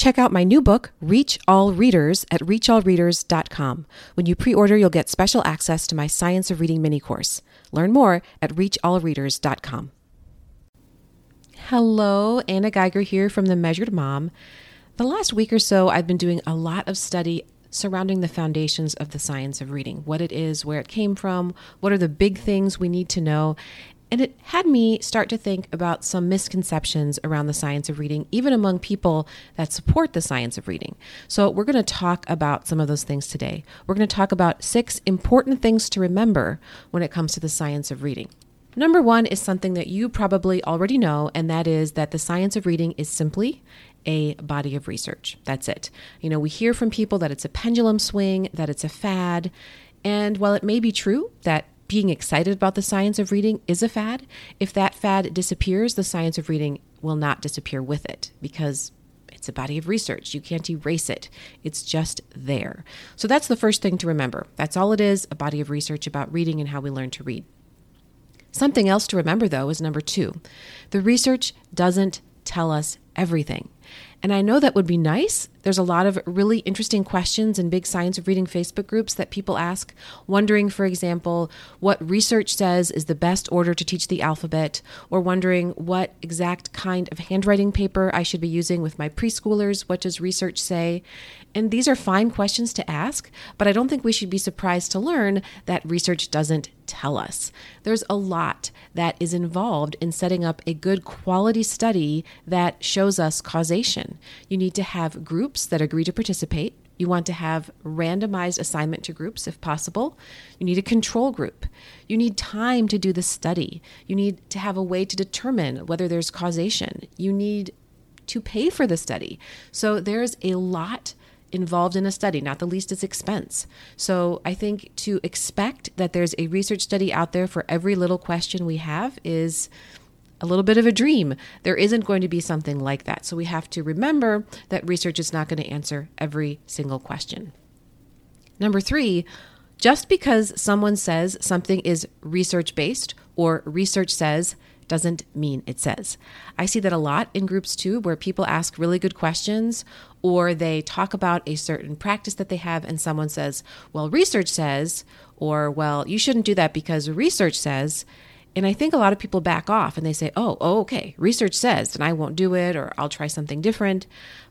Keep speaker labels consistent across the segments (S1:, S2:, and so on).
S1: Check out my new book, Reach All Readers, at reachallreaders.com. When you pre order, you'll get special access to my Science of Reading mini course. Learn more at reachallreaders.com. Hello, Anna Geiger here from The Measured Mom. The last week or so, I've been doing a lot of study surrounding the foundations of the science of reading what it is, where it came from, what are the big things we need to know. And it had me start to think about some misconceptions around the science of reading, even among people that support the science of reading. So, we're going to talk about some of those things today. We're going to talk about six important things to remember when it comes to the science of reading. Number one is something that you probably already know, and that is that the science of reading is simply a body of research. That's it. You know, we hear from people that it's a pendulum swing, that it's a fad. And while it may be true that being excited about the science of reading is a fad, if that fad disappears, the science of reading will not disappear with it because it's a body of research. You can't erase it. It's just there. So that's the first thing to remember. That's all it is a body of research about reading and how we learn to read. Something else to remember, though, is number two the research doesn't tell us everything. And I know that would be nice. There's a lot of really interesting questions in big science of reading Facebook groups that people ask, wondering, for example, what research says is the best order to teach the alphabet, or wondering what exact kind of handwriting paper I should be using with my preschoolers. What does research say? And these are fine questions to ask, but I don't think we should be surprised to learn that research doesn't tell us. There's a lot that is involved in setting up a good quality study that shows us causation. You need to have groups that agree to participate. You want to have randomized assignment to groups if possible. You need a control group. You need time to do the study. You need to have a way to determine whether there's causation. You need to pay for the study. So there's a lot involved in a study, not the least is expense. So I think to expect that there's a research study out there for every little question we have is a little bit of a dream. There isn't going to be something like that. So we have to remember that research is not going to answer every single question. Number three, just because someone says something is research based or research says doesn't mean it says. I see that a lot in groups too, where people ask really good questions or they talk about a certain practice that they have, and someone says, Well, research says, or Well, you shouldn't do that because research says. And I think a lot of people back off and they say, oh, oh, okay, research says, and I won't do it, or I'll try something different.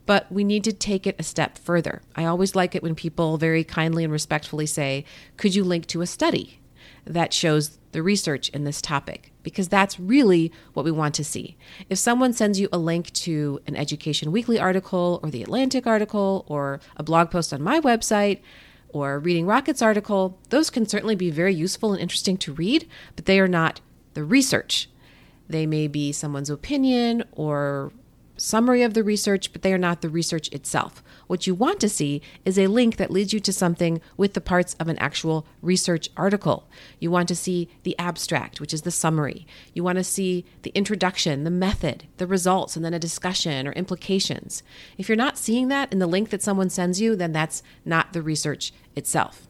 S1: But we need to take it a step further. I always like it when people very kindly and respectfully say, could you link to a study that shows the research in this topic? Because that's really what we want to see. If someone sends you a link to an Education Weekly article, or the Atlantic article, or a blog post on my website, or Reading Rockets article, those can certainly be very useful and interesting to read, but they are not the research. They may be someone's opinion or summary of the research, but they are not the research itself. What you want to see is a link that leads you to something with the parts of an actual research article. You want to see the abstract, which is the summary. You want to see the introduction, the method, the results, and then a discussion or implications. If you're not seeing that in the link that someone sends you, then that's not the research itself.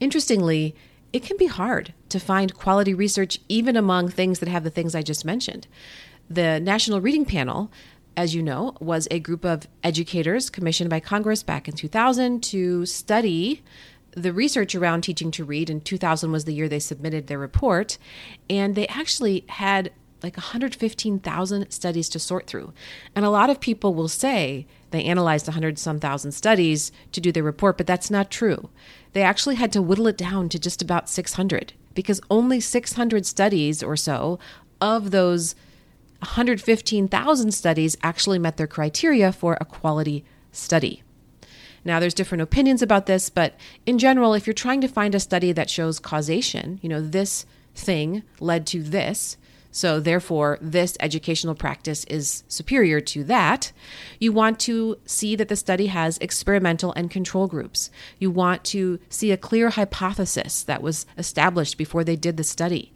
S1: Interestingly, it can be hard to find quality research even among things that have the things I just mentioned. The National Reading Panel, as you know, was a group of educators commissioned by Congress back in 2000 to study the research around teaching to read. In 2000 was the year they submitted their report, and they actually had like 115,000 studies to sort through. And a lot of people will say they analyzed 100 some thousand studies to do their report, but that's not true they actually had to whittle it down to just about 600 because only 600 studies or so of those 115,000 studies actually met their criteria for a quality study. Now, there's different opinions about this, but in general, if you're trying to find a study that shows causation, you know, this thing led to this, so, therefore, this educational practice is superior to that. You want to see that the study has experimental and control groups. You want to see a clear hypothesis that was established before they did the study.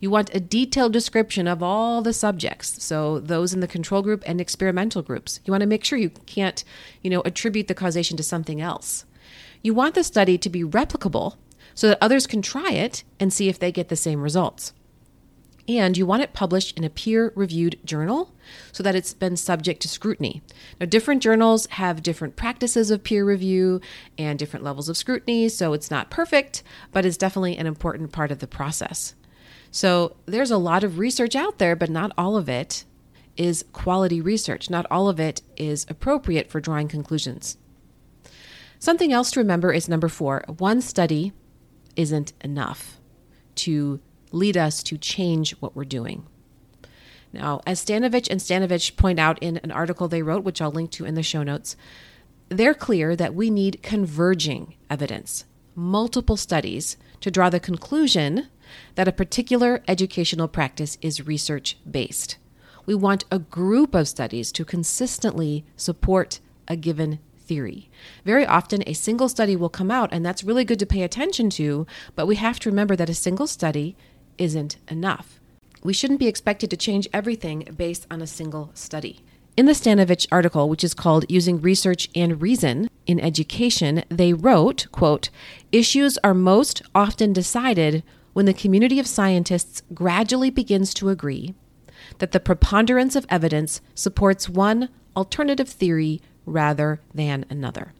S1: You want a detailed description of all the subjects, so those in the control group and experimental groups. You want to make sure you can't, you know, attribute the causation to something else. You want the study to be replicable so that others can try it and see if they get the same results and you want it published in a peer reviewed journal so that it's been subject to scrutiny. Now, different journals have different practices of peer review and different levels of scrutiny, so it's not perfect, but it's definitely an important part of the process. So, there's a lot of research out there, but not all of it is quality research. Not all of it is appropriate for drawing conclusions. Something else to remember is number four one study isn't enough to lead us to change what we're doing. Now, as Stanovich and Stanovich point out in an article they wrote, which I'll link to in the show notes, they're clear that we need converging evidence, multiple studies, to draw the conclusion that a particular educational practice is research based. We want a group of studies to consistently support a given theory. Very often, a single study will come out, and that's really good to pay attention to, but we have to remember that a single study isn't enough. We shouldn't be expected to change everything based on a single study. In the Stanovich article, which is called Using Research and Reason in Education, they wrote, quote, Issues are most often decided when the community of scientists gradually begins to agree that the preponderance of evidence supports one alternative theory rather than another.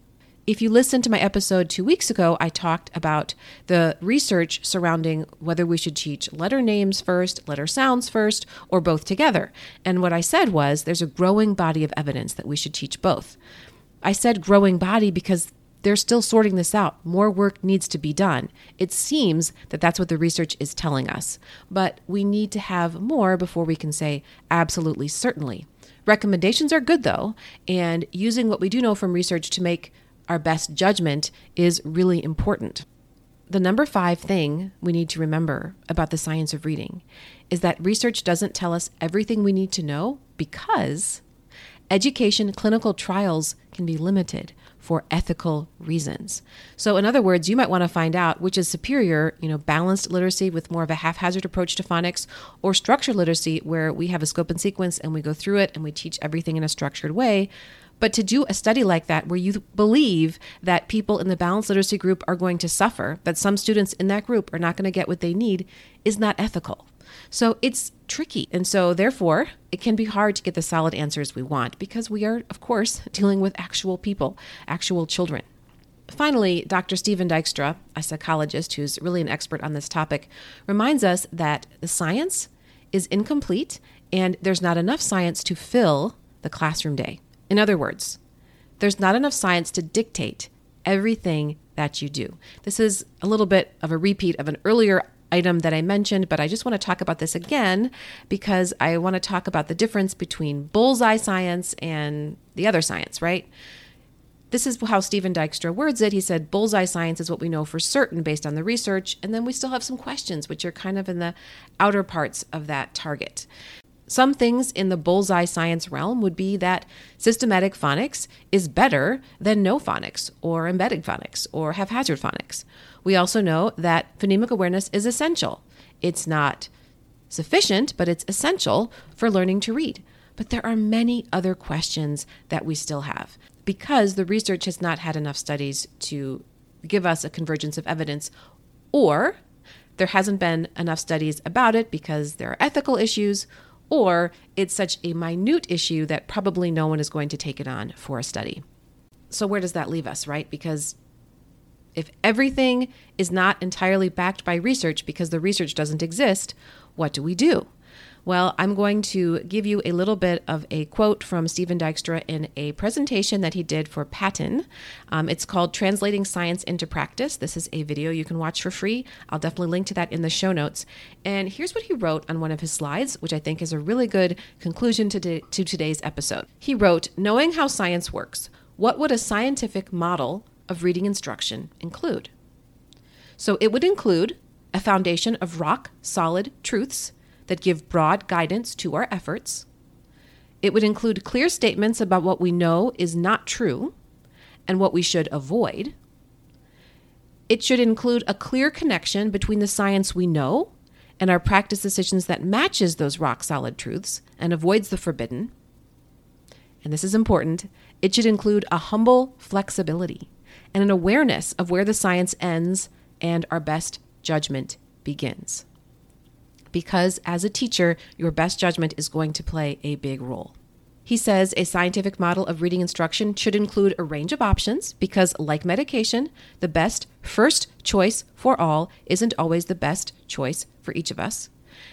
S1: If you listened to my episode two weeks ago, I talked about the research surrounding whether we should teach letter names first, letter sounds first, or both together. And what I said was there's a growing body of evidence that we should teach both. I said growing body because they're still sorting this out. More work needs to be done. It seems that that's what the research is telling us. But we need to have more before we can say absolutely certainly. Recommendations are good though, and using what we do know from research to make our best judgment is really important. The number five thing we need to remember about the science of reading is that research doesn't tell us everything we need to know because education clinical trials can be limited for ethical reasons. So in other words, you might want to find out which is superior, you know, balanced literacy with more of a haphazard approach to phonics or structured literacy where we have a scope and sequence and we go through it and we teach everything in a structured way but to do a study like that, where you believe that people in the balanced literacy group are going to suffer, that some students in that group are not going to get what they need, is not ethical. So it's tricky. And so, therefore, it can be hard to get the solid answers we want because we are, of course, dealing with actual people, actual children. Finally, Dr. Stephen Dykstra, a psychologist who's really an expert on this topic, reminds us that the science is incomplete and there's not enough science to fill the classroom day. In other words, there's not enough science to dictate everything that you do. This is a little bit of a repeat of an earlier item that I mentioned, but I just want to talk about this again because I want to talk about the difference between bullseye science and the other science, right? This is how Stephen Dykstra words it. He said, Bullseye science is what we know for certain based on the research, and then we still have some questions, which are kind of in the outer parts of that target. Some things in the bullseye science realm would be that systematic phonics is better than no phonics or embedded phonics or haphazard phonics. We also know that phonemic awareness is essential. It's not sufficient, but it's essential for learning to read. But there are many other questions that we still have because the research has not had enough studies to give us a convergence of evidence, or there hasn't been enough studies about it because there are ethical issues or it's such a minute issue that probably no one is going to take it on for a study. So, where does that leave us, right? Because if everything is not entirely backed by research because the research doesn't exist, what do we do? Well, I'm going to give you a little bit of a quote from Stephen Dykstra in a presentation that he did for PaTTAN. Um, it's called Translating Science into Practice. This is a video you can watch for free. I'll definitely link to that in the show notes. And here's what he wrote on one of his slides, which I think is a really good conclusion to, de- to today's episode. He wrote Knowing how science works, what would a scientific model of reading instruction include? So it would include a foundation of rock solid truths that give broad guidance to our efforts. It would include clear statements about what we know is not true and what we should avoid. It should include a clear connection between the science we know and our practice decisions that matches those rock solid truths and avoids the forbidden. And this is important. It should include a humble flexibility and an awareness of where the science ends and our best judgment begins because as a teacher, your best judgment is going to play a big role. He says a scientific model of reading instruction should include a range of options because, like medication, the best first choice for all isn't always the best choice for each of us.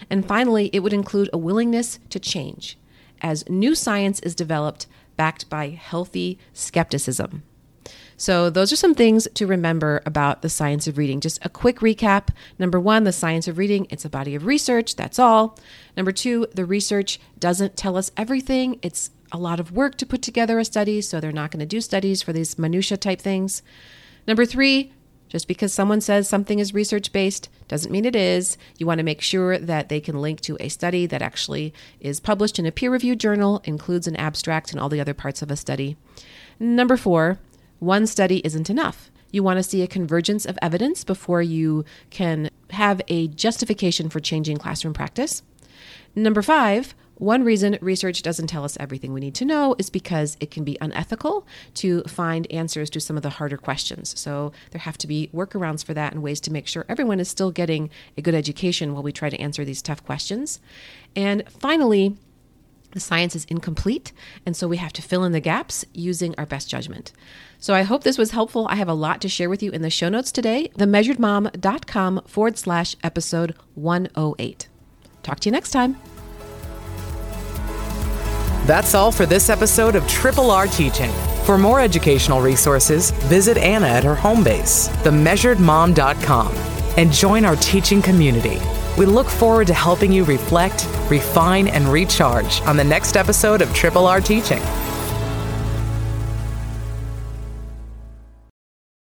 S1: And finally, it would include a willingness to change as new science is developed backed by healthy skepticism. So, those are some things to remember about the science of reading. Just a quick recap. Number one, the science of reading, it's a body of research, that's all. Number two, the research doesn't tell us everything. It's a lot of work to put together a study, so they're not going to do studies for these minutia type things. Number three, just because someone says something is research based doesn't mean it is. You want to make sure that they can link to a study that actually is published in a peer reviewed journal, includes an abstract, and all the other parts of a study. Number four, one study isn't enough. You want to see a convergence of evidence before you can have a justification for changing classroom practice. Number five, one reason research doesn't tell us everything we need to know is because it can be unethical to find answers to some of the harder questions. So there have to be workarounds for that and ways to make sure everyone is still getting a good education while we try to answer these tough questions. And finally, the science is incomplete, and so we have to fill in the gaps using our best judgment. So I hope this was helpful. I have a lot to share with you in the show notes today, themeasuredmom.com forward slash episode 108. Talk to you next time.
S2: That's all for this episode of Triple R Teaching. For more educational resources, visit Anna at her home base, themeasuredmom.com, and join our teaching community. We look forward to helping you reflect, refine, and recharge on the next episode of Triple R Teaching.